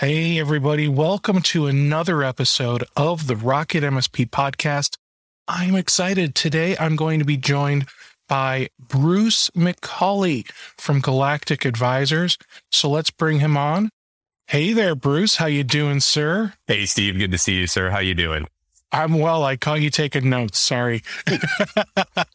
Hey, everybody. Welcome to another episode of the Rocket MSP podcast. I'm excited. Today, I'm going to be joined by Bruce McCully from Galactic Advisors. So let's bring him on. Hey there, Bruce. How you doing, sir? Hey, Steve. Good to see you, sir. How you doing? I'm well. I caught you taking notes. Sorry.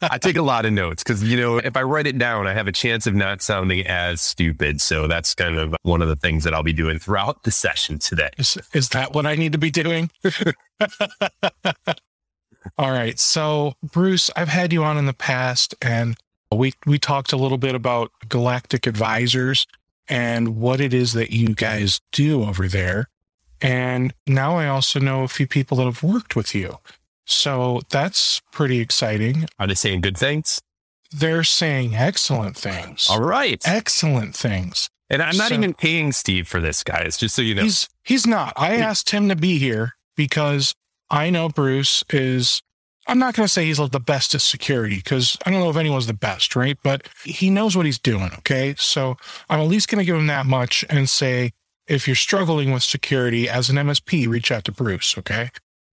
I take a lot of notes because, you know, if I write it down, I have a chance of not sounding as stupid. So that's kind of one of the things that I'll be doing throughout the session today. Is, is that what I need to be doing? All right. So, Bruce, I've had you on in the past and we, we talked a little bit about Galactic Advisors and what it is that you guys do over there. And now I also know a few people that have worked with you. So that's pretty exciting. Are they saying good things? They're saying excellent things. All right. Excellent things. And I'm not so, even paying Steve for this, guys, just so you know. He's he's not. I asked him to be here because I know Bruce is I'm not going to say he's the best at security because I don't know if anyone's the best, right? But he knows what he's doing. Okay. So I'm at least going to give him that much and say if you're struggling with security as an MSP, reach out to Bruce. Okay.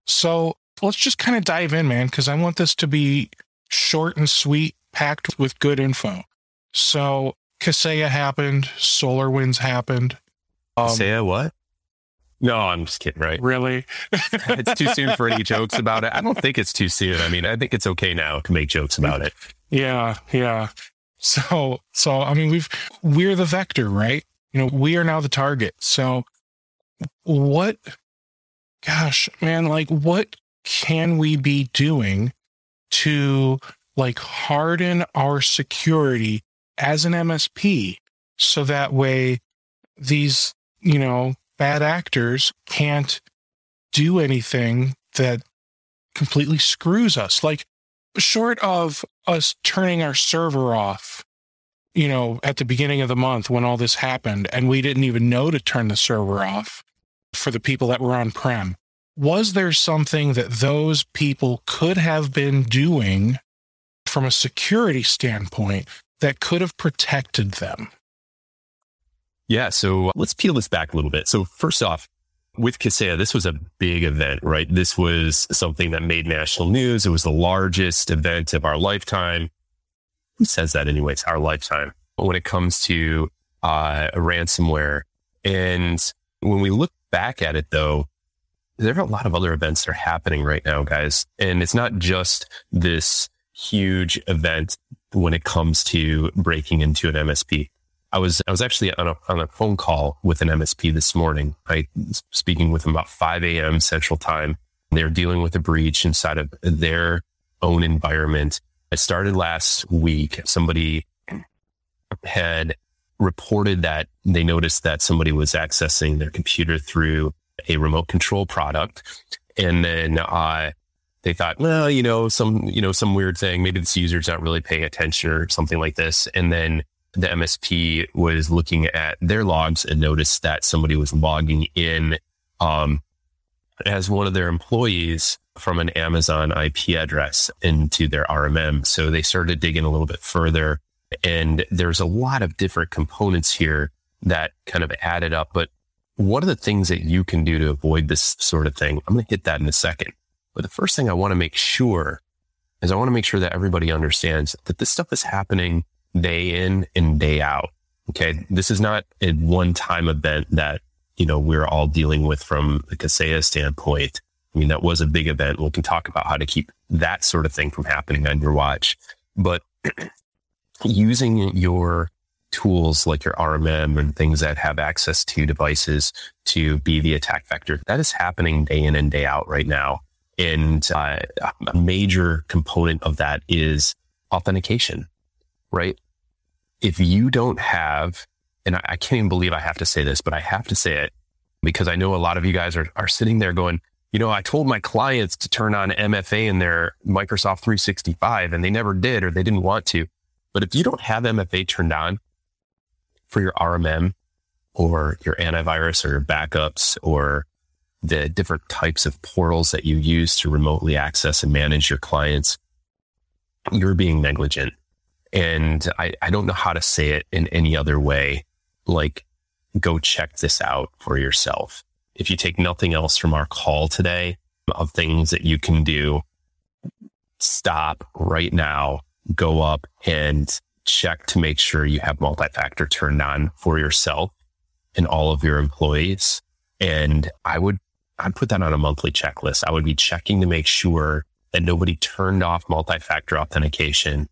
So let's just kind of dive in, man, because I want this to be short and sweet, packed with good info. So Kaseya happened, SolarWinds happened. Um, Kaseya what? No, I'm just kidding, right? Really? it's too soon for any jokes about it. I don't think it's too soon. I mean, I think it's okay now to make jokes about it. Yeah, yeah. So, so I mean, we've we're the vector, right? You know, we are now the target. So what, gosh, man, like what can we be doing to like harden our security as an MSP so that way these, you know, bad actors can't do anything that completely screws us. Like, short of us turning our server off you know, at the beginning of the month when all this happened and we didn't even know to turn the server off for the people that were on prem. Was there something that those people could have been doing from a security standpoint that could have protected them? Yeah. So let's peel this back a little bit. So, first off, with Kaseya, this was a big event, right? This was something that made national news. It was the largest event of our lifetime says that anyways, our lifetime But when it comes to uh, ransomware. And when we look back at it though, there are a lot of other events that are happening right now, guys. And it's not just this huge event when it comes to breaking into an MSP. I was I was actually on a on a phone call with an MSP this morning. I was speaking with them about 5 a.m. Central Time. They're dealing with a breach inside of their own environment. It started last week. Somebody had reported that they noticed that somebody was accessing their computer through a remote control product. And then, uh, they thought, well, you know, some, you know, some weird thing. Maybe this user's not really paying attention or something like this. And then the MSP was looking at their logs and noticed that somebody was logging in, um, as one of their employees from an Amazon IP address into their RMM. So they started digging a little bit further. And there's a lot of different components here that kind of added up. But what are the things that you can do to avoid this sort of thing? I'm going to hit that in a second. But the first thing I want to make sure is I want to make sure that everybody understands that this stuff is happening day in and day out. Okay. This is not a one time event that, you know, we're all dealing with from the Kaseya standpoint. I mean, that was a big event. We can talk about how to keep that sort of thing from happening on your watch. But using your tools like your RMM and things that have access to devices to be the attack vector, that is happening day in and day out right now. And uh, a major component of that is authentication, right? If you don't have, and I, I can't even believe I have to say this, but I have to say it because I know a lot of you guys are, are sitting there going, you know, I told my clients to turn on MFA in their Microsoft 365 and they never did or they didn't want to. But if you don't have MFA turned on for your RMM or your antivirus or your backups or the different types of portals that you use to remotely access and manage your clients, you're being negligent. And I, I don't know how to say it in any other way. Like, go check this out for yourself if you take nothing else from our call today of things that you can do, stop right now, go up and check to make sure you have multi-factor turned on for yourself and all of your employees. And I would, I'd put that on a monthly checklist. I would be checking to make sure that nobody turned off multi-factor authentication,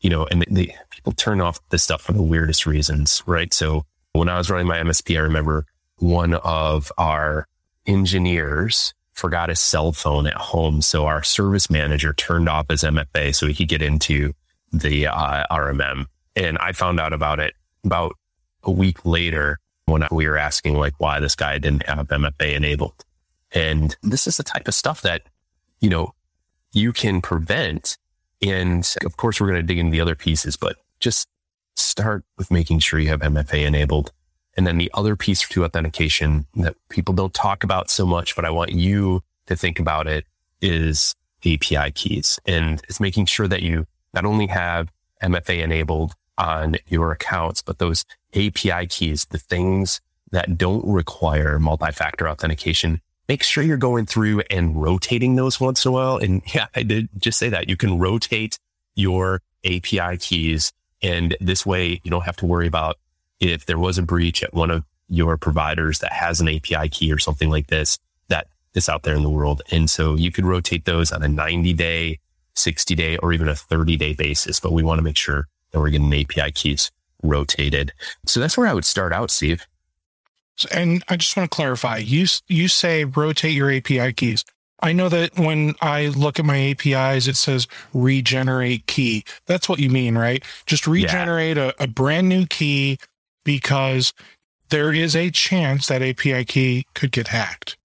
you know, and the, people turn off this stuff for the weirdest reasons, right? So when I was running my MSP, I remember one of our engineers forgot his cell phone at home. So our service manager turned off his MFA so he could get into the uh, RMM. And I found out about it about a week later when we were asking like why this guy didn't have MFA enabled. And this is the type of stuff that, you know, you can prevent. And of course, we're going to dig into the other pieces, but just start with making sure you have MFA enabled and then the other piece to authentication that people don't talk about so much, but I want you to think about it is API keys. And it's making sure that you not only have MFA enabled on your accounts, but those API keys, the things that don't require multi-factor authentication, make sure you're going through and rotating those once in a while. And yeah, I did just say that you can rotate your API keys. And this way you don't have to worry about if there was a breach at one of your providers that has an API key or something like this, that is out there in the world. And so you could rotate those on a 90 day, 60 day, or even a 30 day basis. But we want to make sure that we're getting API keys rotated. So that's where I would start out, Steve. And I just want to clarify you, you say rotate your API keys. I know that when I look at my APIs, it says regenerate key. That's what you mean, right? Just regenerate yeah. a, a brand new key because there is a chance that API key could get hacked.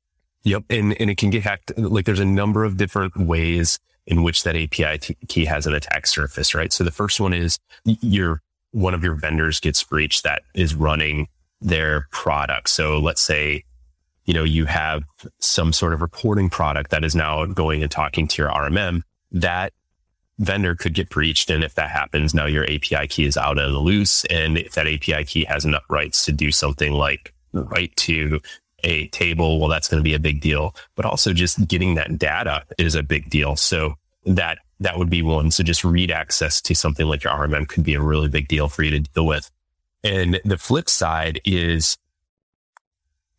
Yep. And, and it can get hacked. Like there's a number of different ways in which that API t- key has an attack surface, right? So the first one is your, one of your vendors gets breached that is running their product. So let's say, you know, you have some sort of reporting product that is now going and talking to your RMM that vendor could get breached. And if that happens, now your API key is out of the loose. And if that API key has enough rights to do something like write to a table, well, that's going to be a big deal. But also just getting that data is a big deal. So that that would be one. So just read access to something like your RMM could be a really big deal for you to deal with. And the flip side is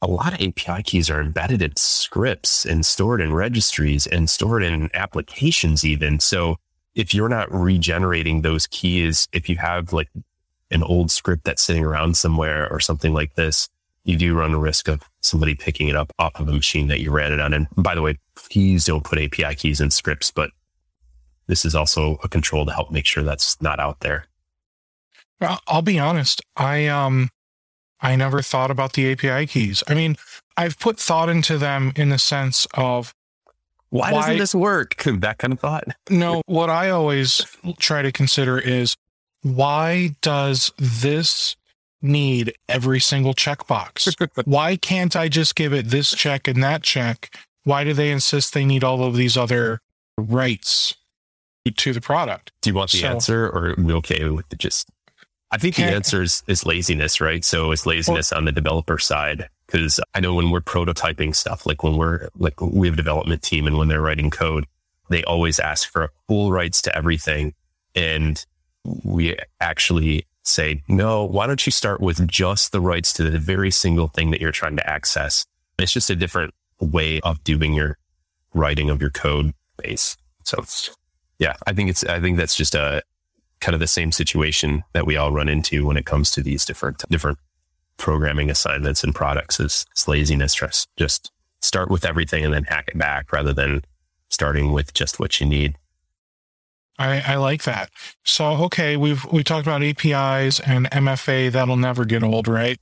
a lot of API keys are embedded in scripts and stored in registries and stored in applications even. So if you're not regenerating those keys, if you have like an old script that's sitting around somewhere or something like this, you do run the risk of somebody picking it up off of a machine that you ran it on. And by the way, please don't put API keys in scripts, but this is also a control to help make sure that's not out there. I'll be honest. I, um, I never thought about the API keys. I mean, I've put thought into them in the sense of why, why doesn't this work? that kind of thought. no, what I always try to consider is why does this need every single checkbox? why can't I just give it this check and that check? Why do they insist they need all of these other rights to the product? Do you want the so, answer or are we okay with the just? I think the answer is, is laziness, right? So it's laziness well, on the developer side. Cause I know when we're prototyping stuff, like when we're like, we have a development team and when they're writing code, they always ask for full rights to everything. And we actually say, no, why don't you start with just the rights to the very single thing that you're trying to access? It's just a different way of doing your writing of your code base. So yeah, I think it's, I think that's just a kind of the same situation that we all run into when it comes to these different, different programming assignments and products is, is laziness. Just, just start with everything and then hack it back rather than starting with just what you need. I, I like that. So, okay, we've, we talked about APIs and MFA. That'll never get old, right?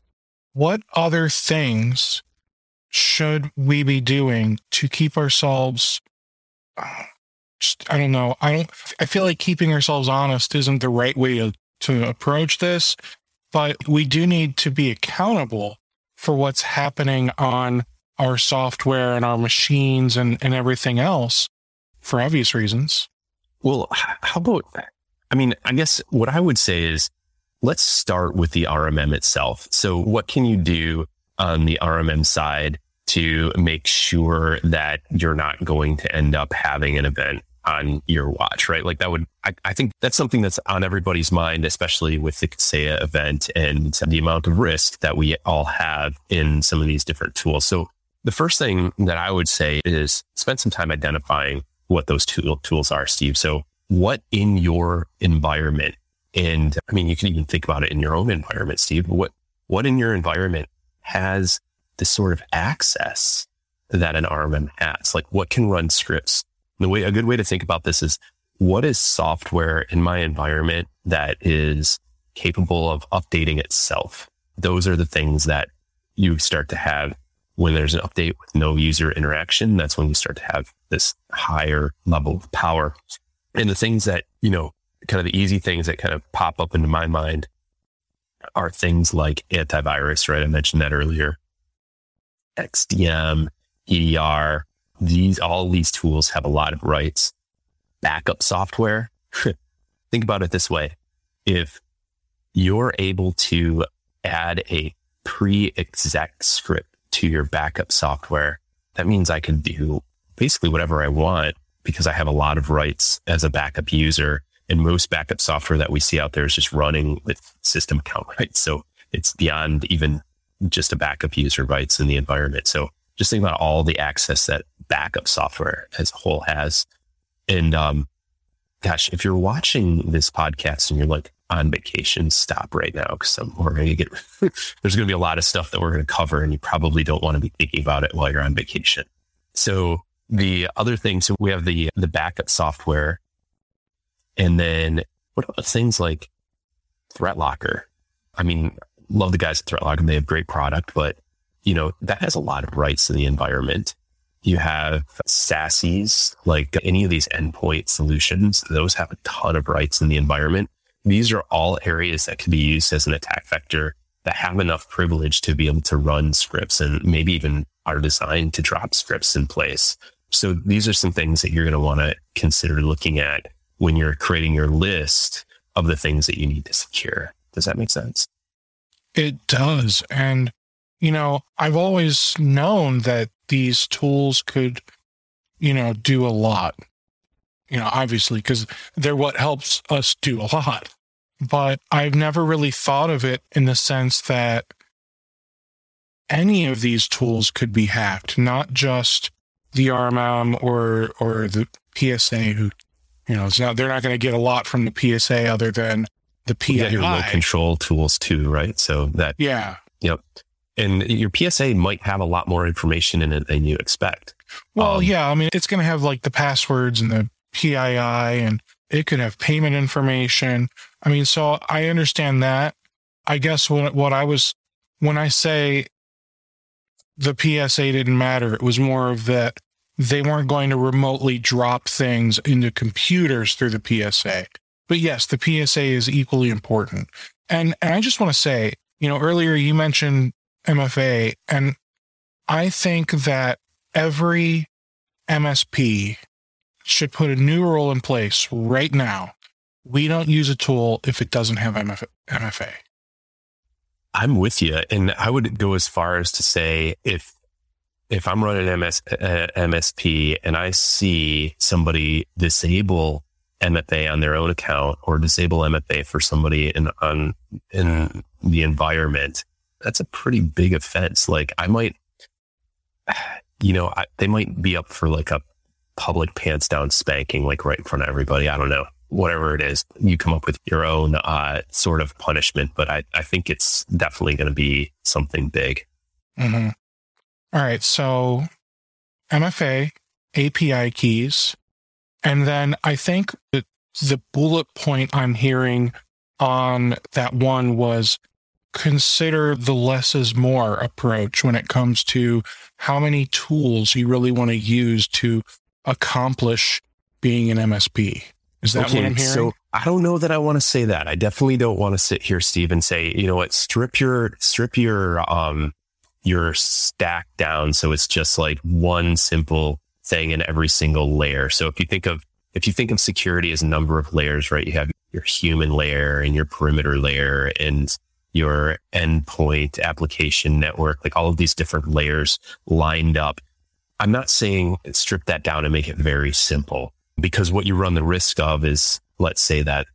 What other things should we be doing to keep ourselves uh, just, I don't know. I don't I feel like keeping ourselves honest isn't the right way to, to approach this, but we do need to be accountable for what's happening on our software and our machines and, and everything else for obvious reasons. Well, how about, I mean, I guess what I would say is let's start with the RMM itself. So what can you do on the RMM side to make sure that you're not going to end up having an event on your watch, right? Like that would, I, I, think that's something that's on everybody's mind, especially with the Kaseya event and the amount of risk that we all have in some of these different tools. So the first thing that I would say is spend some time identifying what those tool, tools are, Steve. So what in your environment, and I mean, you can even think about it in your own environment, Steve, what, what in your environment has the sort of access that an RMM has? Like what can run scripts? The way, a good way to think about this is what is software in my environment that is capable of updating itself? Those are the things that you start to have when there's an update with no user interaction. That's when you start to have this higher level of power. And the things that, you know, kind of the easy things that kind of pop up into my mind are things like antivirus, right? I mentioned that earlier. XDM, EDR, these, all these tools have a lot of rights. Backup software. Think about it this way. If you're able to add a pre-exec script to your backup software, that means I can do basically whatever I want because I have a lot of rights as a backup user. And most backup software that we see out there is just running with system account rights. So it's beyond even just a backup user rights in the environment. So just think about all the access that backup software as a whole has. And, um, gosh, if you're watching this podcast and you're like on vacation, stop right now because we're going to get, there's going to be a lot of stuff that we're going to cover and you probably don't want to be thinking about it while you're on vacation. So the other thing, so we have the, the backup software and then what about things like ThreatLocker? I mean, love the guys at ThreatLocker. And they have great product, but you know, that has a lot of rights in the environment. You have SASEs, like any of these endpoint solutions, those have a ton of rights in the environment. These are all areas that can be used as an attack vector that have enough privilege to be able to run scripts and maybe even are designed to drop scripts in place. So these are some things that you're going to want to consider looking at when you're creating your list of the things that you need to secure. Does that make sense? It does. And you know, I've always known that these tools could, you know, do a lot. You know, obviously, because they're what helps us do a lot. But I've never really thought of it in the sense that any of these tools could be hacked, not just the RMM or or the PSA who, you know, it's not they're not going to get a lot from the PSA other than the PII. You your remote control tools too, right? So that yeah, yep and your PSA might have a lot more information in it than you expect. Well, um, yeah, I mean, it's going to have like the passwords and the PII, and it could have payment information. I mean, so I understand that. I guess what what I was when I say the PSA didn't matter, it was more of that they weren't going to remotely drop things into computers through the PSA. But yes, the PSA is equally important. And and I just want to say, you know, earlier you mentioned MFA. And I think that every MSP should put a new rule in place right now. We don't use a tool if it doesn't have MFA. I'm with you. And I would go as far as to say if if I'm running MS, uh, MSP and I see somebody disable MFA on their own account or disable MFA for somebody in on in the environment, that's a pretty big offense. Like I might, you know, I, they might be up for like a public pants down spanking, like right in front of everybody. I don't know, whatever it is. You come up with your own uh, sort of punishment, but I, I think it's definitely going to be something big. Mm-hmm. All right. So MFA, API keys. And then I think the, the bullet point I'm hearing on that one was consider the less is more approach when it comes to how many tools you really want to use to accomplish being an MSP. Is that okay, what I'm hearing? So I don't know that I want to say that. I definitely don't want to sit here, Steve, and say, you know what, strip your strip your um your stack down so it's just like one simple thing in every single layer. So if you think of if you think of security as a number of layers, right? You have your human layer and your perimeter layer and your endpoint application network, like all of these different layers lined up. I'm not saying strip that down and make it very simple because what you run the risk of is let's say that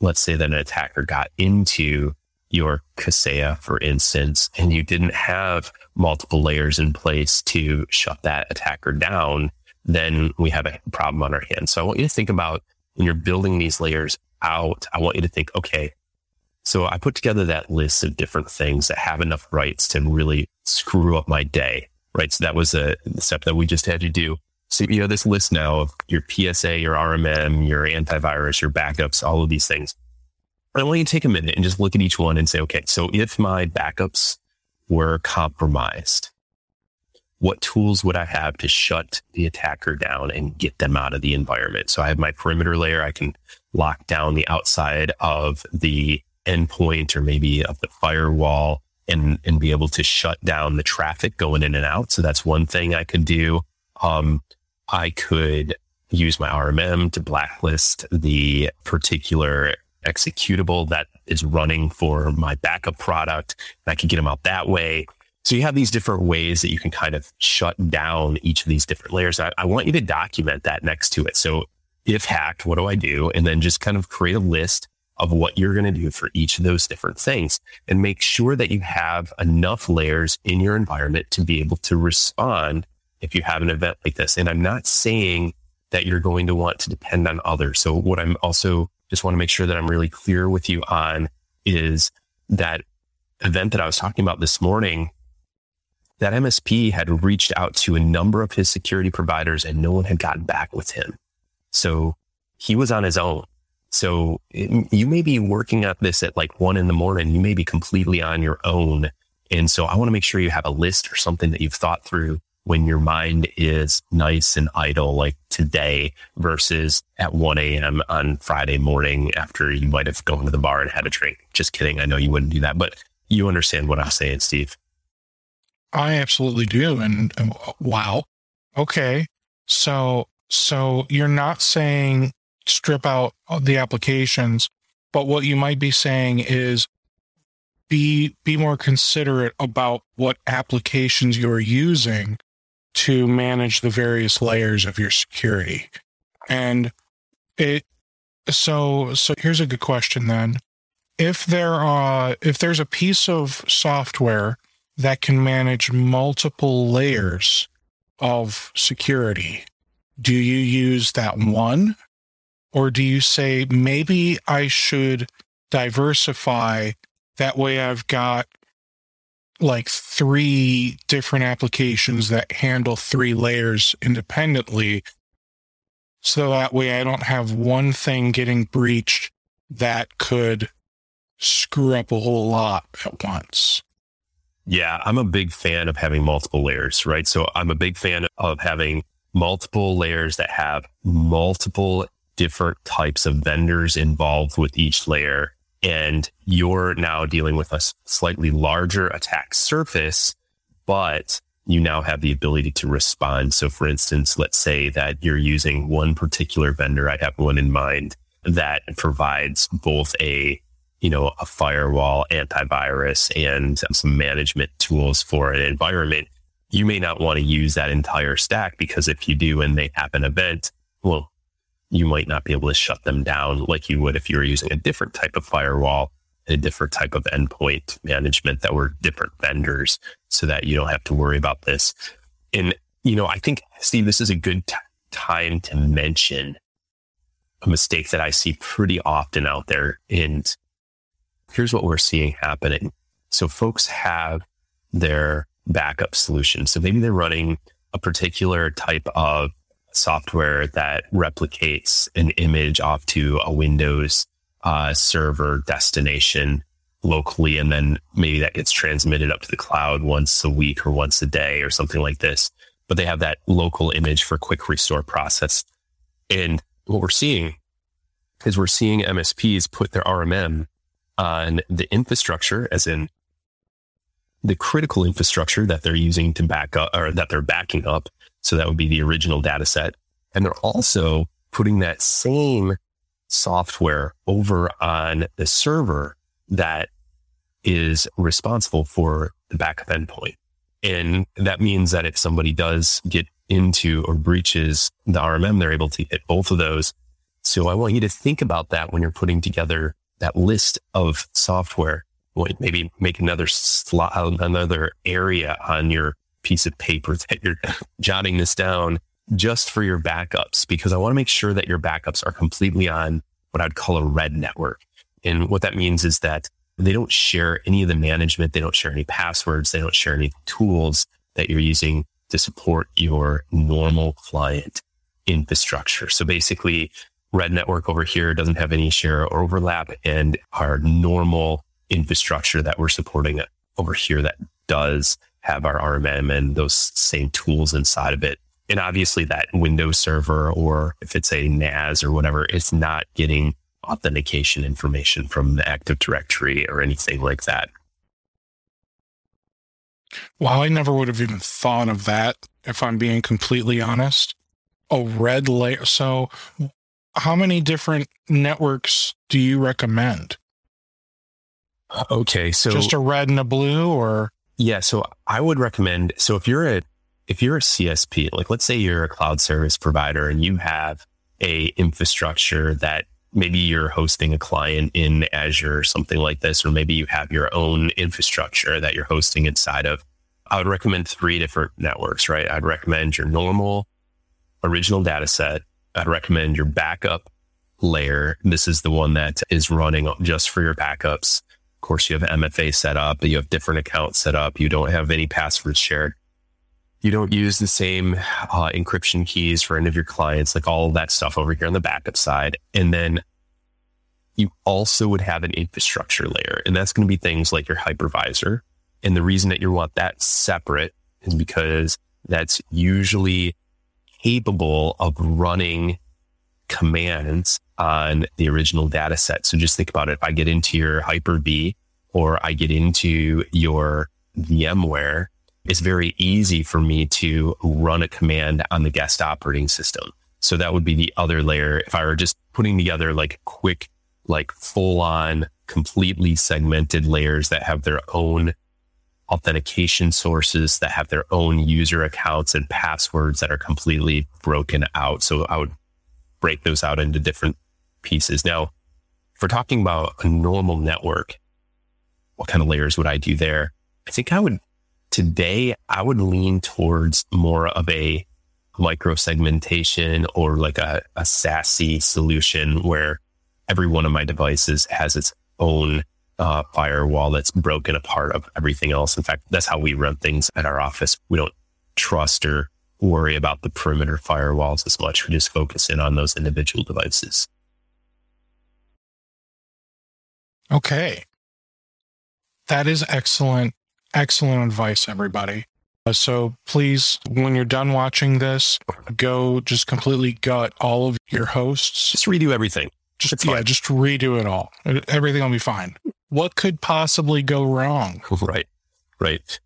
let's say that an attacker got into your Kaseya, for instance, and you didn't have multiple layers in place to shut that attacker down, then we have a problem on our hands. So I want you to think about when you're building these layers out, I want you to think, okay, so I put together that list of different things that have enough rights to really screw up my day, right? So that was a step that we just had to do. So you have this list now of your PSA, your RMM, your antivirus, your backups, all of these things. I want you to take a minute and just look at each one and say, okay, so if my backups were compromised, what tools would I have to shut the attacker down and get them out of the environment? So I have my perimeter layer. I can lock down the outside of the endpoint or maybe of the firewall and, and be able to shut down the traffic going in and out. So that's one thing I could do. Um, I could use my RMM to blacklist the particular executable that is running for my backup product. And I can get them out that way. So you have these different ways that you can kind of shut down each of these different layers. I, I want you to document that next to it. So if hacked, what do I do? And then just kind of create a list of what you're going to do for each of those different things and make sure that you have enough layers in your environment to be able to respond if you have an event like this. And I'm not saying that you're going to want to depend on others. So what I'm also just want to make sure that I'm really clear with you on is that event that I was talking about this morning. That MSP had reached out to a number of his security providers and no one had gotten back with him. So he was on his own. So it, you may be working at this at like one in the morning. You may be completely on your own. And so I want to make sure you have a list or something that you've thought through when your mind is nice and idle, like today, versus at 1 a.m. on Friday morning after you might have gone to the bar and had a drink. Just kidding. I know you wouldn't do that, but you understand what I'm saying, Steve. I absolutely do. And, and uh, wow. Okay. So, so you're not saying strip out the applications, but what you might be saying is be be more considerate about what applications you're using to manage the various layers of your security. And it so so here's a good question then. If there are if there's a piece of software that can manage multiple layers of security, do you use that one? Or do you say maybe I should diversify that way I've got like three different applications that handle three layers independently. So that way I don't have one thing getting breached that could screw up a whole lot at once. Yeah, I'm a big fan of having multiple layers, right? So I'm a big fan of having multiple layers that have multiple different types of vendors involved with each layer and you're now dealing with a slightly larger attack surface, but you now have the ability to respond. So for instance, let's say that you're using one particular vendor. I have one in mind that provides both a, you know, a firewall, antivirus and some management tools for an environment. You may not want to use that entire stack because if you do and they have an event, well, you might not be able to shut them down like you would if you were using a different type of firewall, and a different type of endpoint management that were different vendors so that you don't have to worry about this. And, you know, I think, Steve, this is a good t- time to mention a mistake that I see pretty often out there. And here's what we're seeing happening. So folks have their backup solution. So maybe they're running a particular type of software that replicates an image off to a Windows uh, server destination. locally. And then maybe that gets transmitted up to the cloud once a week or once a day or something like this. But they have that local image for quick restore process. And what we're seeing is we're seeing MSPs put their RMM on the infrastructure, as in the critical infrastructure that they're using to back up or that they're backing up. So that would be the original data set. And they're also putting that same software over on the server that is responsible for the backup endpoint. And that means that if somebody does get into or breaches the RMM, they're able to hit both of those. So I want you to think about that when you're putting together that list of software. Maybe make another slot, another area on your piece of paper that you're jotting this down just for your backups, because I want to make sure that your backups are completely on what I'd call a red network. And what that means is that they don't share any of the management. They don't share any passwords. They don't share any tools that you're using to support your normal client infrastructure. So basically red network over here doesn't have any share or overlap and our normal infrastructure that we're supporting over here that does have our RMM and those same tools inside of it. And obviously that Windows server, or if it's a NAS or whatever, it's not getting authentication information from the Active Directory or anything like that. Wow, I never would have even thought of that if I'm being completely honest. A red layer. So, how many different networks do you recommend? Okay, so just a red and a blue or yeah, so I would recommend so if you're a if you're a CSP, like let's say you're a cloud service provider and you have a infrastructure that maybe you're hosting a client in Azure or something like this, or maybe you have your own infrastructure that you're hosting inside of. I would recommend three different networks, right? I'd recommend your normal original data set. I'd recommend your backup layer. This is the one that is running just for your backups. Of course, you have MFA set up, you have different accounts set up. You don't have any passwords shared you don't use the same uh, encryption keys for any of your clients, like all that stuff over here on the backup side. And then you also would have an infrastructure layer, and that's going to be things like your hypervisor. And the reason that you want that separate is because that's usually capable of running commands on the original data set. So just think about it. If I get into your Hyper-V or I get into your VMware, it's very easy for me to run a command on the guest operating system. So that would be the other layer. If I were just putting together like quick, like full on, completely segmented layers that have their own authentication sources, that have their own user accounts and passwords that are completely broken out. So I would break those out into different pieces. Now, if we're talking about a normal network, what kind of layers would I do there? I think I would Today, I would lean towards more of a micro segmentation or like a, a SASE solution where every one of my devices has its own uh, firewall that's broken apart of everything else. In fact, that's how we run things at our office. We don't trust or worry about the perimeter firewalls as much. We just focus in on those individual devices. Okay. That is excellent excellent advice, everybody. Uh, so please, when you're done watching this, go just completely gut all of your hosts. Just redo everything. Just yeah, just redo it all. Everything will be fine. What could possibly go wrong? Right, right.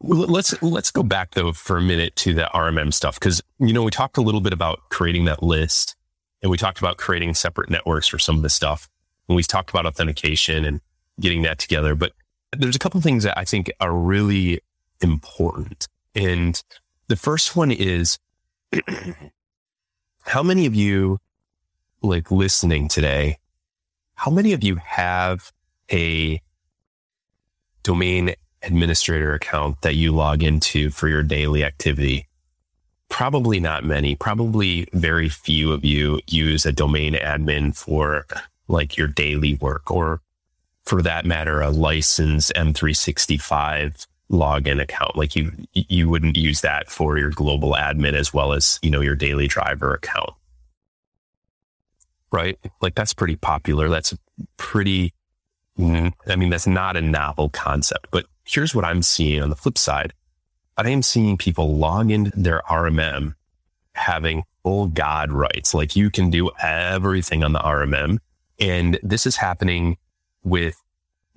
Let's let's go back though for a minute to the RMM stuff because you know we talked a little bit about creating that list, and we talked about creating separate networks for some of the stuff, and we talked about authentication and getting that together. But there's a couple things that I think are really important. And the first one is how many of you like listening today, how many of you have a domain administrator account that you log into for your daily activity? Probably not many. Probably very few of you use a domain admin for like your daily work or for that matter, a licensed M365 login account. Like you, you wouldn't use that for your global admin as well as, you know, your daily driver account. Right. Like that's pretty popular. That's pretty mm, I mean, that's not a novel concept, but here's what I'm seeing on the flip side. I am seeing people log into their RMM having full God rights. Like you can do everything on the RMM. And this is happening with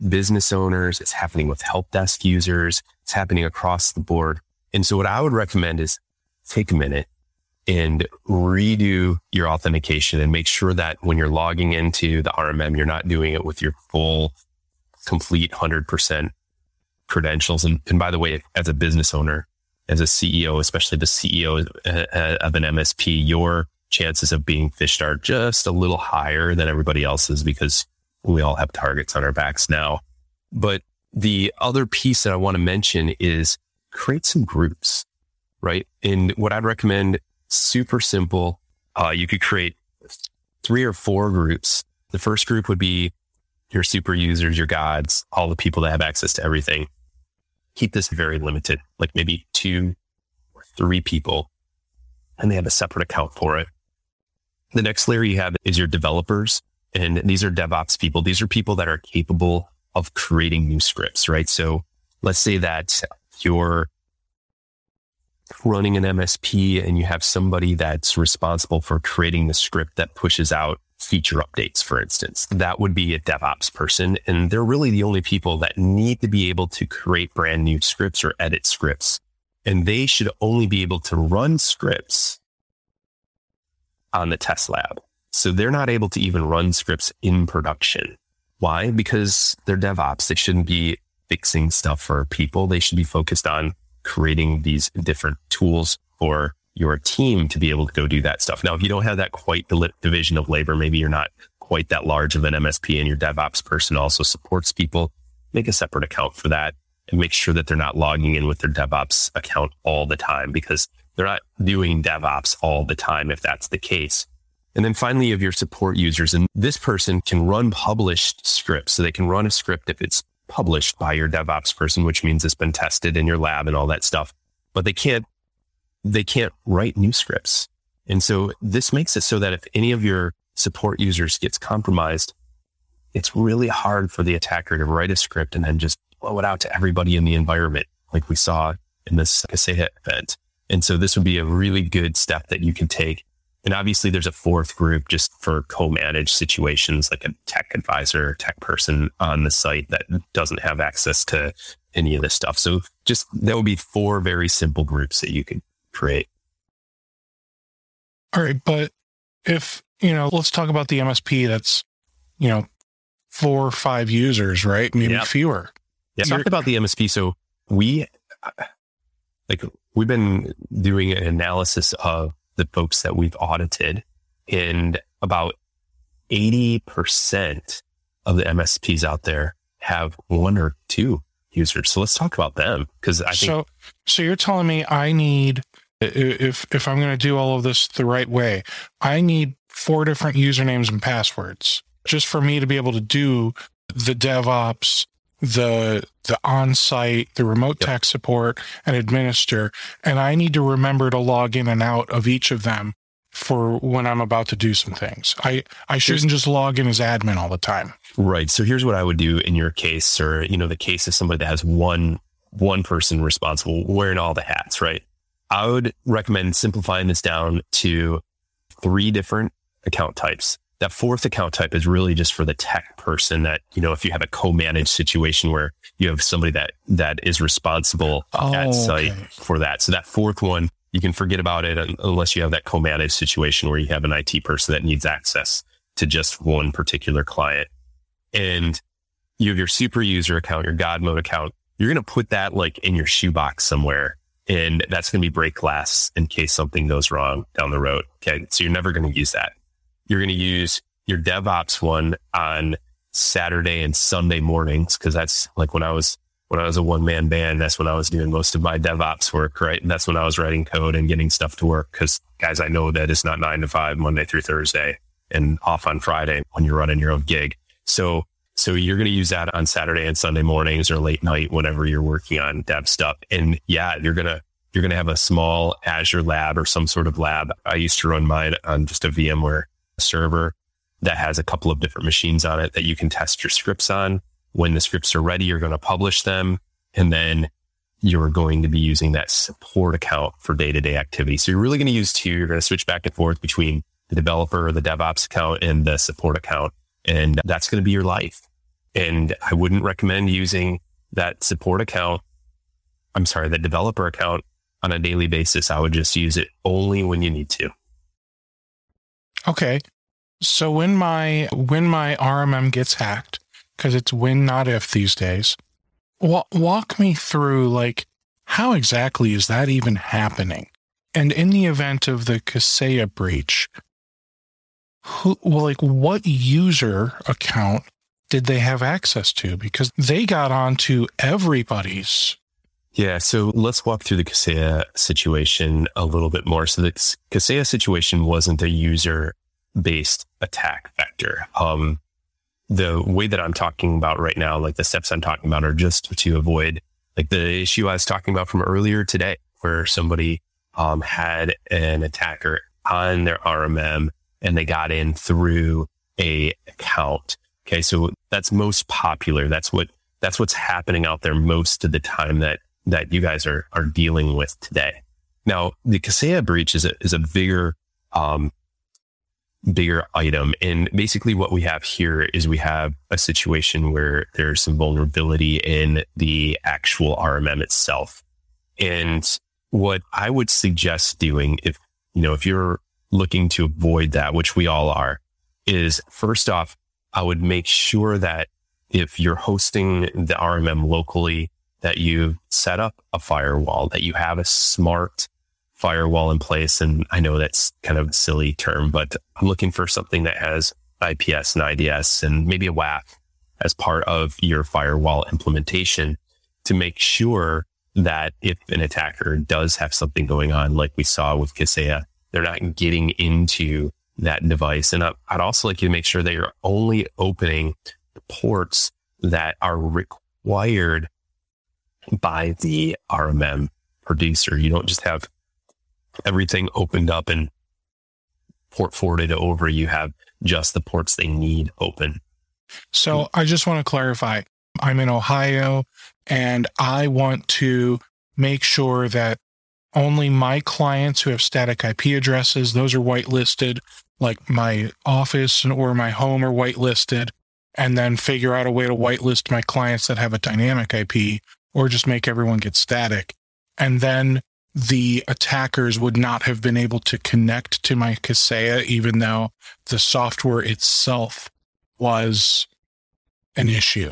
business owners. It's happening with help desk users. It's happening across the board. And so what I would recommend is take a minute and redo your authentication and make sure that when you're logging into the RMM, you're not doing it with your full, complete 100% credentials. And, and by the way, as a business owner, as a CEO, especially the CEO uh, uh, of an MSP, your chances of being phished are just a little higher than everybody else's because we all have targets on our backs now. But the other piece that I want to mention is create some groups, right? And what I'd recommend, super simple. Uh, you could create three or four groups. The first group would be your super users, your gods, all the people that have access to everything. Keep this very limited, like maybe two or three people, and they have a separate account for it. The next layer you have is your developers. And these are DevOps people. These are people that are capable of creating new scripts, right? So let's say that you're running an MSP and you have somebody that's responsible for creating the script that pushes out feature updates, for instance. That would be a DevOps person. And they're really the only people that need to be able to create brand new scripts or edit scripts. And they should only be able to run scripts on the test lab. So they're not able to even run scripts in production. Why? Because they're DevOps. They shouldn't be fixing stuff for people. They should be focused on creating these different tools for your team to be able to go do that stuff. Now, if you don't have that quite division of labor, maybe you're not quite that large of an MSP and your DevOps person also supports people, make a separate account for that and make sure that they're not logging in with their DevOps account all the time because they're not doing DevOps all the time. If that's the case, and then finally, of your support users. And this person can run published scripts. So they can run a script if it's published by your DevOps person, which means it's been tested in your lab and all that stuff. But they can't, they can't write new scripts. And so this makes it so that if any of your support users gets compromised, it's really hard for the attacker to write a script and then just blow it out to everybody in the environment, like we saw in this Kaseya event. And so this would be a really good step that you can take and obviously there's a fourth group just for co-managed situations, like a tech advisor, tech person on the site that doesn't have access to any of this stuff. So just that would be four very simple groups that you could create. All right. But if, you know, let's talk about the MSP that's, you know, four or five users, right? Maybe yep. fewer. Yeah. Talk about the MSP. So we, like, we've been doing an analysis of the folks that we've audited and about 80% of the MSPs out there have one or two users. So let's talk about them because I think. So, so you're telling me I need, if, if I'm going to do all of this the right way, I need four different usernames and passwords just for me to be able to do the DevOps the the on-site, the remote yep. tech support and administer. And I need to remember to log in and out of each of them for when I'm about to do some things. I, I shouldn't just log in as admin all the time. Right. So here's what I would do in your case, or, you know, the case of somebody that has one, one person responsible wearing all the hats, right? I would recommend simplifying this down to three different account types that fourth account type is really just for the tech person that, you know, if you have a co-managed situation where you have somebody that, that is responsible oh, at site okay. for that. So that fourth one, you can forget about it unless you have that co-managed situation where you have an IT person that needs access to just one particular client. And you have your super user account, your God mode account. You're going to put that like in your shoebox somewhere. And that's going to be break glass in case something goes wrong down the road. Okay. So you're never going to use that you're going to use your DevOps one on Saturday and Sunday mornings. Cause that's like when I was, when I was a one man band, that's when I was doing most of my DevOps work, right? And that's when I was writing code and getting stuff to work. Cause guys, I know that it's not nine to five Monday through Thursday and off on Friday when you're running your own gig. So, so you're going to use that on Saturday and Sunday mornings or late night, whenever you're working on dev stuff. And yeah, you're going to, you're going to have a small Azure lab or some sort of lab. I used to run mine on just a VMware server. that has a couple of different machines on it that you can test your scripts on. When the scripts are ready, you're going to publish them. And then you're going to be using that support account for day to day activity. So you're really going to use two. You're going to switch back and forth between the developer or the DevOps account and the support account. And that's going to be your life. And I wouldn't recommend using that support account. I'm sorry, the developer account on a daily basis. I would just use it only when you need to. Okay. So when my when my RMM gets hacked, because it's when not if these days, walk, walk me through like how exactly is that even happening? And in the event of the Kaseya breach, who well, like what user account did they have access to? Because they got onto everybody's. Yeah, so let's walk through the Kaseya situation a little bit more. So the Kaseya situation wasn't a user based attack vector. Um, the way that I'm talking about right now, like the steps I'm talking about are just to avoid like the issue I was talking about from earlier today, where somebody um, had an attacker on their RMM and they got in through a account. Okay. So that's most popular. That's what, that's what's happening out there most of the time that, that you guys are, are dealing with today. Now, the Kaseya breach is a, is a bigger, um, bigger item. And basically what we have here is we have a situation where there's some vulnerability in the actual RMM itself. And what I would suggest doing if, you know, if you're looking to avoid that, which we all are, is first off, I would make sure that if you're hosting the RMM locally, that you set up a firewall, that you have a smart firewall in place. And I know that's kind of a silly term, but I'm looking for something that has IPS and IDS and maybe a WAF as part of your firewall implementation to make sure that if an attacker does have something going on, like we saw with Kaseya, they're not getting into that device. And I'd also like you to make sure that you're only opening the ports that are required by the RMM producer. You don't just have everything opened up and port forwarded over. You have just the ports they need open. So I just want to clarify I'm in Ohio and I want to make sure that only my clients who have static IP addresses, those are whitelisted, like my office or my home are whitelisted, and then figure out a way to whitelist my clients that have a dynamic IP or just make everyone get static. And then the attackers would not have been able to connect to my Kaseya, even though the software itself was an issue.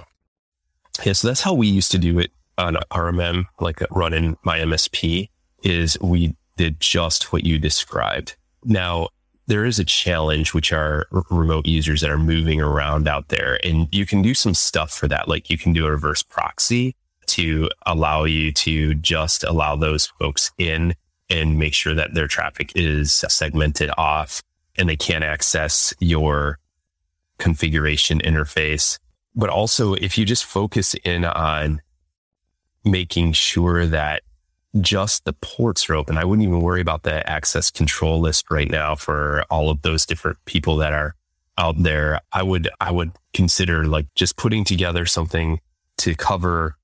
Yeah, so that's how we used to do it on RMM, like running my MSP, is we did just what you described. Now, there is a challenge, which are remote users that are moving around out there. And you can do some stuff for that. Like you can do a reverse proxy to allow you to just allow those folks in and make sure that their traffic is segmented off and they can't access your configuration interface. But also, if you just focus in on making sure that just the ports are open, I wouldn't even worry about the access control list right now for all of those different people that are out there. I would, I would consider like just putting together something to cover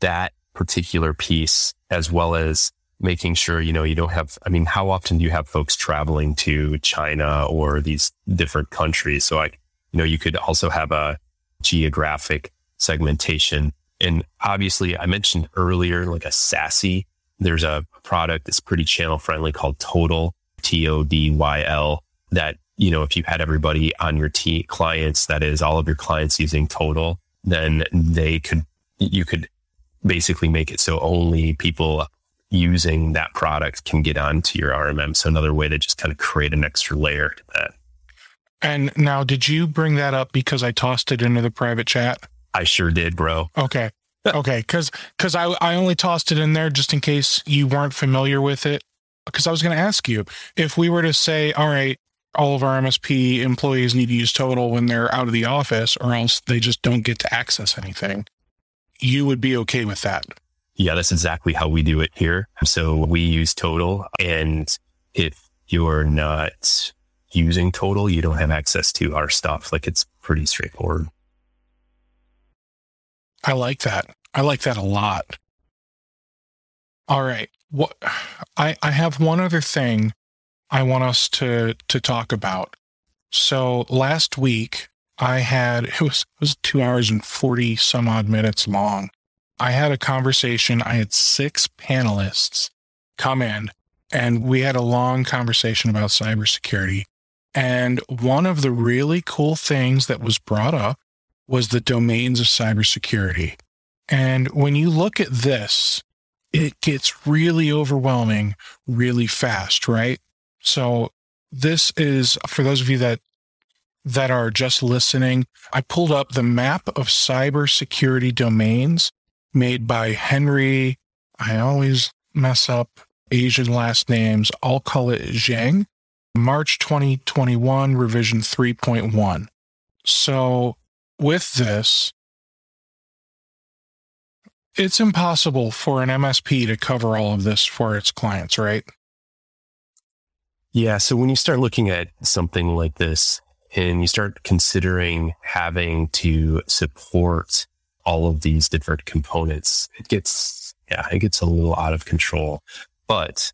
that particular piece as well as making sure, you know, you don't have, I mean, how often do you have folks traveling to China or these different countries? So I, you know, you could also have a geographic segmentation. And obviously I mentioned earlier, like a SASE, there's a product that's pretty channel friendly called Todyl T O D Y L that, you know, if you had everybody on your T clients, that is all of your clients using Todyl, then they could, you could basically make it so only people using that product can get onto your RMM. So another way to just kind of create an extra layer to that. And now, did you bring that up because I tossed it into the private chat? I sure did, bro. Okay. Okay. Cause, cause I, I only tossed it in there just in case you weren't familiar with it. Cause I was going to ask you if we were to say, all right, all of our MSP employees need to use Todyl when they're out of the office or else they just don't get to access anything you would be okay with that. Yeah, that's exactly how we do it here. So we use Todyl. And if you're not using Todyl, you don't have access to our stuff. Like it's pretty straightforward. I like that. I like that a lot. All right. What I I have one other thing I want us to to talk about. So last week I had it was it was 2 hours and 40 some odd minutes long. I had a conversation. I had six panelists come in and we had a long conversation about cybersecurity. And one of the really cool things that was brought up was the domains of cybersecurity. And when you look at this, it gets really overwhelming really fast, right? So this is for those of you that that are just listening. I pulled up the map of cybersecurity domains made by Henry. I always mess up Asian last names. I'll call it Zhang. March 2021, revision 3.1. So with this, it's impossible for an MSP to cover all of this for its clients, right? Yeah. So when you start looking at something like this and you start considering having to support all of these different components, it gets, yeah, it gets a little out of control. But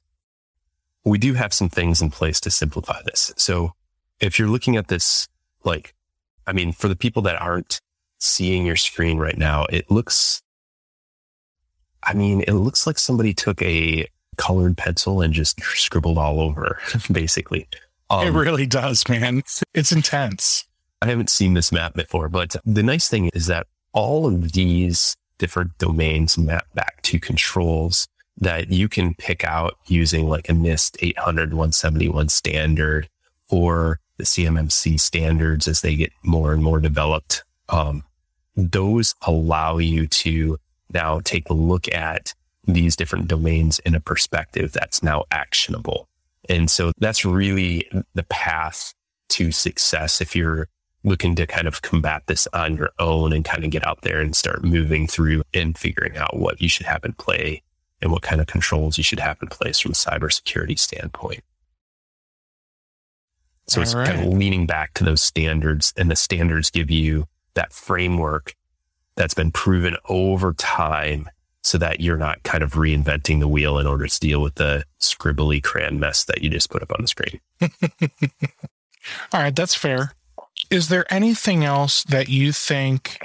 we do have some things in place to simplify this. So if you're looking at this, like, I mean, for the people that aren't seeing your screen right now, it looks, I mean, it looks like somebody took a colored pencil and just scribbled all over, basically. Um, it really does, man. It's intense. I haven't seen this map before, but the nice thing is that all of these different domains map back to controls that you can pick out using like a NIST 800 171 standard or the CMMC standards as they get more and more developed. Um, those allow you to now take a look at these different domains in a perspective that's now actionable. And so that's really the path to success if you're looking to kind of combat this on your own and kind of get out there and start moving through and figuring out what you should have in play and what kind of controls you should have in place from a cybersecurity standpoint. So All it's right. kind of leaning back to those standards and the standards give you that framework that's been proven over time so that you're not kind of reinventing the wheel in order to deal with the scribbly crayon mess that you just put up on the screen. All right, that's fair. Is there anything else that you think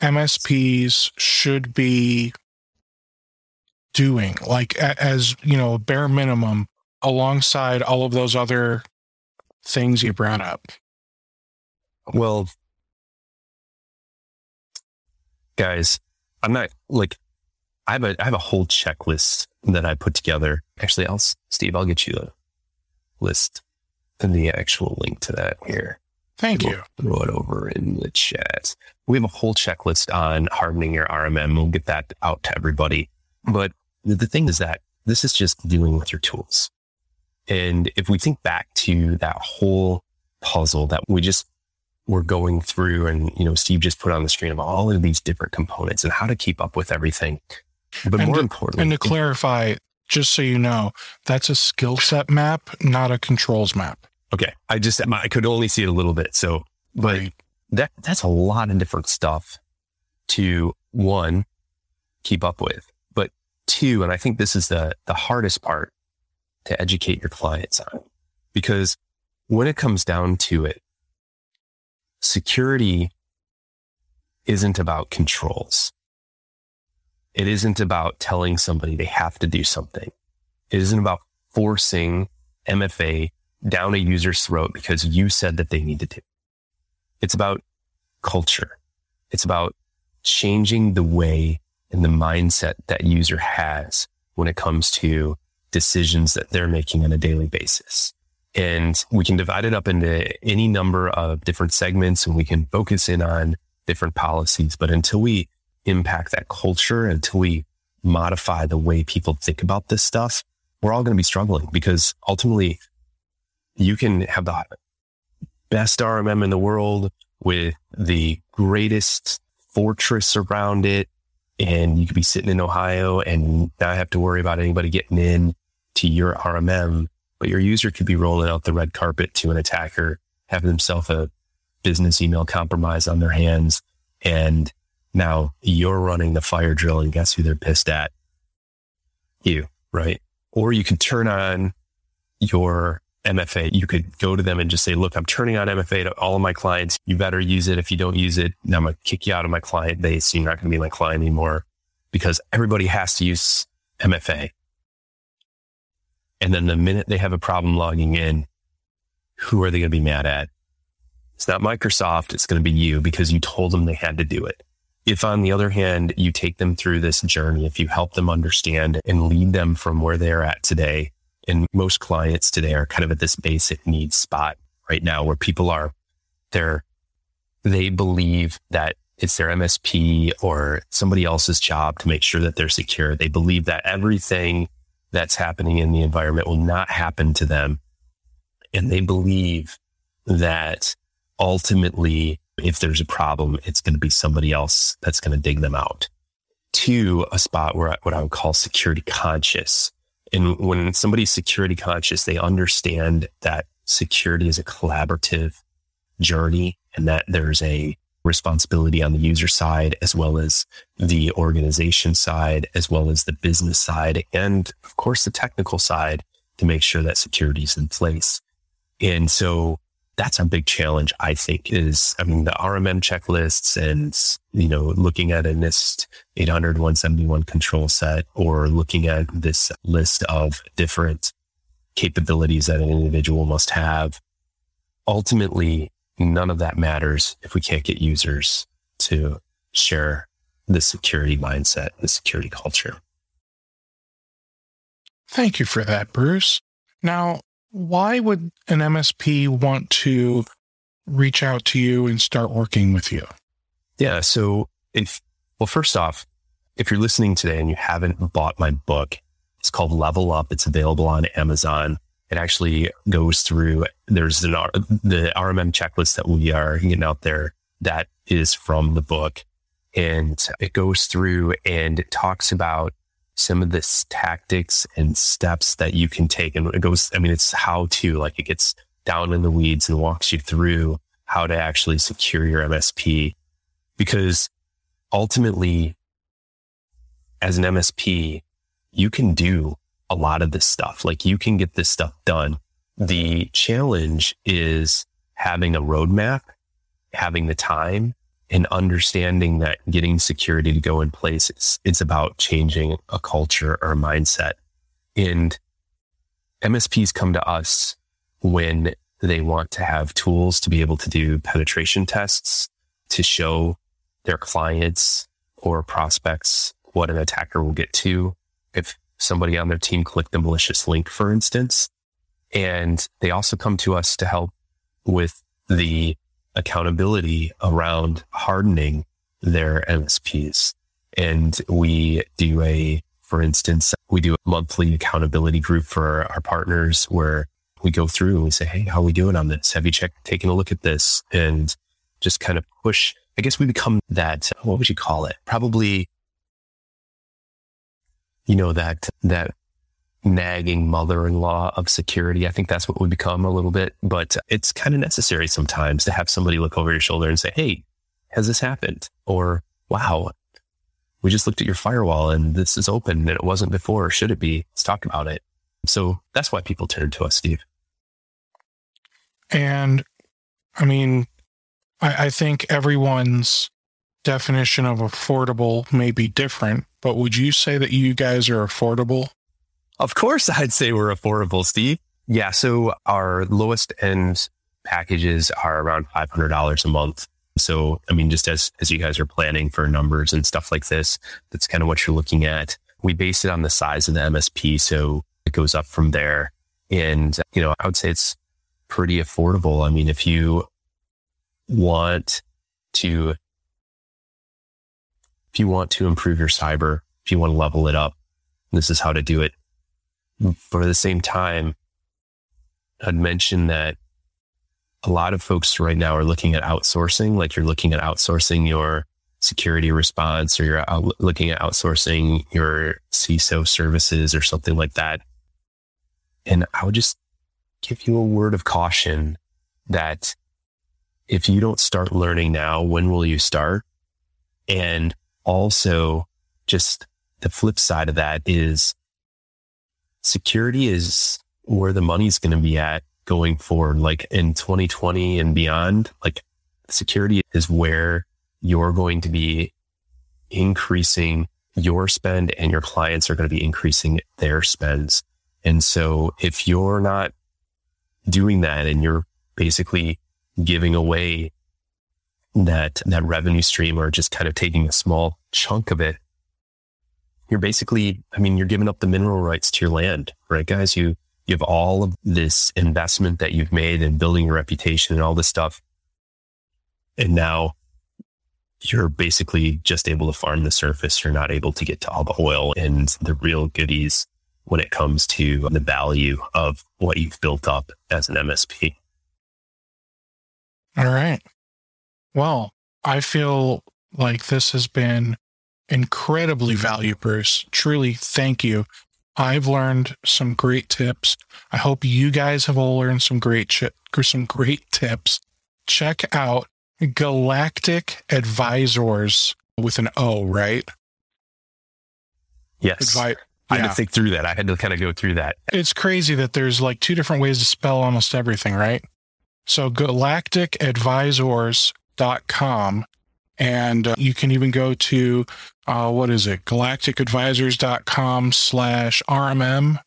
MSPs should be doing like as you know a bare minimum alongside all of those other things you brought up well guys i'm not like i have a i have a whole checklist that i put together. Actually i'll steve i'll get you a list and the actual link to that here. Thank we'll you. throw it over in the chat. We have a whole checklist on hardening your rmm we'll get that out to everybody. But the thing is that this is just dealing with your tools. And if we think back to that whole puzzle that we just were going through and, you know, Steve just put on the screen of all of these different components and how to keep up with everything. But and more to, importantly, and to clarify, just so you know, that's a skill set map, not a controls map. Okay. I just, I could only see it a little bit. So, but right. that, that's a lot of different stuff to one, keep up with but two, and I think this is the, the hardest part to educate your clients on, because when it comes down to it, security isn't about controls. It isn't about telling somebody they have to do something. It isn't about forcing MFA down a user's throat because you said that they needed to. It's about culture. It's about changing the way and the mindset that user has when it comes to decisions that they're making on a daily basis. And we can divide it up into any number of different segments and we can focus in on different policies. But until we impact that culture, until we modify the way people think about this stuff, we're all going to be struggling because ultimately you can have the best RMM in the world with the greatest fortress around it and you could be sitting in Ohio and not have to worry about anybody getting in to your RMM. but your user could be rolling out the red carpet to an attacker, having himself a business email compromise on their hands. And now you're running the fire drill and guess who they're pissed at? You, right? Or you could turn on your MFA. You could go to them and just say, look, I'm turning on MFA to all of my clients. You better use it. If you don't use it, I'm going to kick you out of my client base. So you're not going to be my client anymore because everybody has to use MFA. And then the minute they have a problem logging in, who are they going to be mad at? It's not Microsoft. It's going to be you because you told them they had to do it. If on the other hand, you take them through this journey, if you help them understand and lead them from where they're at today, and most clients today are kind of at this basic needs spot right now where people are, they're, they believe that it's their MSP or somebody else's job to make sure that they're secure. They believe that everything that's happening in the environment will not happen to them. And they believe that ultimately, if there's a problem, it's going to be somebody else that's going to dig them out to a spot where what I would call security conscious. And when somebody's security conscious, they understand that security is a collaborative journey and that there's a responsibility on the user side, as well as the organization side, as well as the business side, and of course the technical side to make sure that security is in place. And so that's a big challenge, I think, is, I mean, the RMM checklists and, mm-hmm. you know, looking at a NIST 800 171 control set or looking at this list of different capabilities that an individual must have. Ultimately, none of that matters if we can't get users to share the security mindset, the security culture. Thank you for that, Bruce. Now, why would an MSP want to reach out to you and start working with you? Yeah. So if, well, first off, if you're listening today and you haven't bought my book, it's called Level Up. It's available on Amazon. It actually goes through, there's an, the RMM checklist that we are getting out there that is from the book. And it goes through and talks about some of the tactics and steps that you can take. And it goes, I mean, it's how to, like it gets down in the weeds and walks you through how to actually secure your MSP. Because ultimately, as an MSP, you can do a lot of this stuff. Like you can get this stuff done. The challenge is having a roadmap, having the time and understanding that getting security to go in place, it's, it's about changing a culture or a mindset. And MSPs come to us when they want to have tools to be able to do penetration tests to show their clients or prospects what an attacker will get to if somebody on their team clicked the malicious link, for instance. And they also come to us to help with the accountability around hardening their MSPs. And we do a, for instance, we do a monthly accountability group for our partners where we go through and we say, Hey, how are we doing on this? Have you checked, taken a look at this and just kind of push? I guess we become that, what would you call it? Probably, you know, that, that nagging mother-in-law of security. I think that's what we become a little bit, but it's kind of necessary sometimes to have somebody look over your shoulder and say, Hey, has this happened? Or, wow, we just looked at your firewall and this is open and it wasn't before. Should it be? Let's talk about it. So that's why people turn to us, Steve. And I mean, I, I think everyone's definition of affordable may be different, but would you say that you guys are affordable? Of course, I'd say we're affordable, Steve. Yeah. So our lowest end packages are around $500 a month. So, I mean, just as, as you guys are planning for numbers and stuff like this, that's kind of what you're looking at. We base it on the size of the MSP. So it goes up from there. And, you know, I would say it's pretty affordable. I mean, if you want to, if you want to improve your cyber, if you want to level it up, this is how to do it. But at the same time, I'd mention that a lot of folks right now are looking at outsourcing, like you're looking at outsourcing your security response or you're out looking at outsourcing your CISO services or something like that. And I would just give you a word of caution that if you don't start learning now, when will you start? And also just the flip side of that is security is where the money's going to be at going forward. Like in 2020 and beyond, like security is where you're going to be increasing your spend and your clients are going to be increasing their spends. And so if you're not doing that and you're basically giving away that, that revenue stream or just kind of taking a small chunk of it, you're basically, I mean, you're giving up the mineral rights to your land, right, guys? You, you have all of this investment that you've made in building your reputation and all this stuff. And now you're basically just able to farm the surface. You're not able to get to all the oil and the real goodies when it comes to the value of what you've built up as an MSP. All right. Well, I feel like this has been incredibly valuable, Bruce. Truly, thank you. I've learned some great tips. I hope you guys have all learned some great some great tips. Check out Galactic Advisors with an O, right? Yes. Advi- I had to think through that. I had to kind of go through that. It's crazy that there's like two different ways to spell almost everything, right? So galacticadvisors.com and uh, you can even go to uh, what is it galacticadvisors.com slash rmm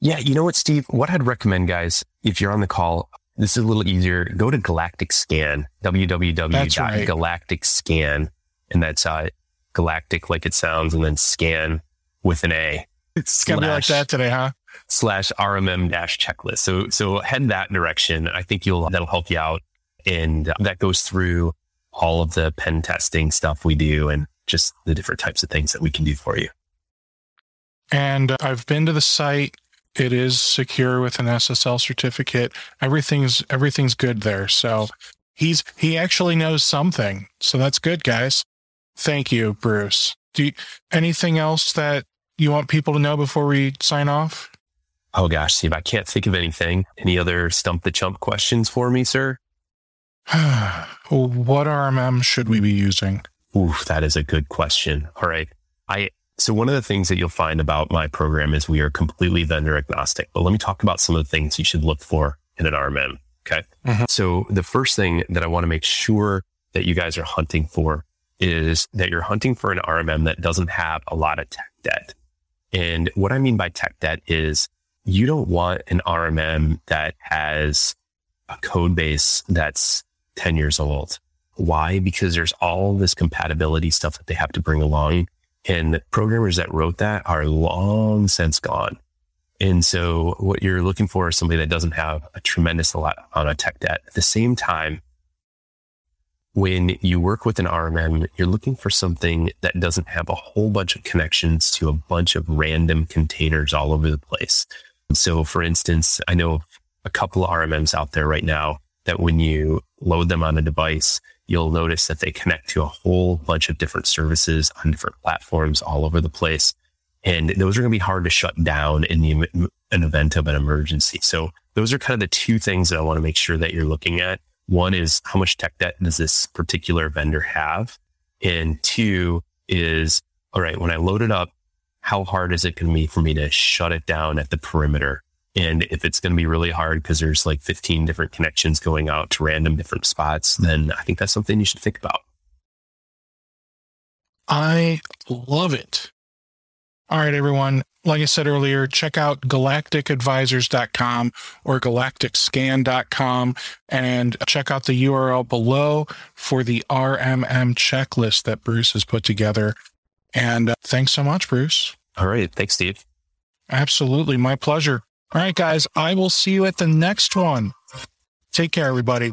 yeah you know what steve what i'd recommend guys if you're on the call this is a little easier. Go to Galactic Scan, www.galactic scan, and that's uh, galactic like it sounds, and then scan with an A. It's gonna be like that today, huh? Slash RMM dash checklist. So so head that direction. I think you'll that'll help you out, and that goes through all of the pen testing stuff we do, and just the different types of things that we can do for you. And I've been to the site it is secure with an SSL certificate. Everything's everything's good there. So he's he actually knows something. So that's good, guys. Thank you, Bruce. Do you, anything else that you want people to know before we sign off? Oh gosh, Steve, I can't think of anything. Any other stump the chump questions for me, sir? what RMM should we be using? Oof, that is a good question. All right. I so one of the things that you'll find about my program is we are completely vendor agnostic. But let me talk about some of the things you should look for in an RMM. Okay. Mm-hmm. So the first thing that I want to make sure that you guys are hunting for is that you're hunting for an RMM that doesn't have a lot of tech debt. And what I mean by tech debt is you don't want an RMM that has a code base that's 10 years old. Why? Because there's all this compatibility stuff that they have to bring along and programmers that wrote that are long since gone. And so what you're looking for is somebody that doesn't have a tremendous amount of tech debt. At the same time, when you work with an RMM, you're looking for something that doesn't have a whole bunch of connections to a bunch of random containers all over the place. So for instance, I know a couple of RMMs out there right now that when you load them on a device, you'll notice that they connect to a whole bunch of different services on different platforms all over the place. And those are going to be hard to shut down in the an event of an emergency. So those are kind of the two things that I want to make sure that you're looking at. One is how much tech debt does this particular vendor have? And two is, all right, when I load it up, how hard is it going to be for me to shut it down at the perimeter and if it's going to be really hard because there's like 15 different connections going out to random different spots, then I think that's something you should think about. I love it. All right, everyone. Like I said earlier, check out galacticadvisors.com or galacticscan.com and check out the URL below for the RMM checklist that Bruce has put together. And uh, thanks so much, Bruce. All right. Thanks, Steve. Absolutely. My pleasure. All right, guys, I will see you at the next one. Take care, everybody.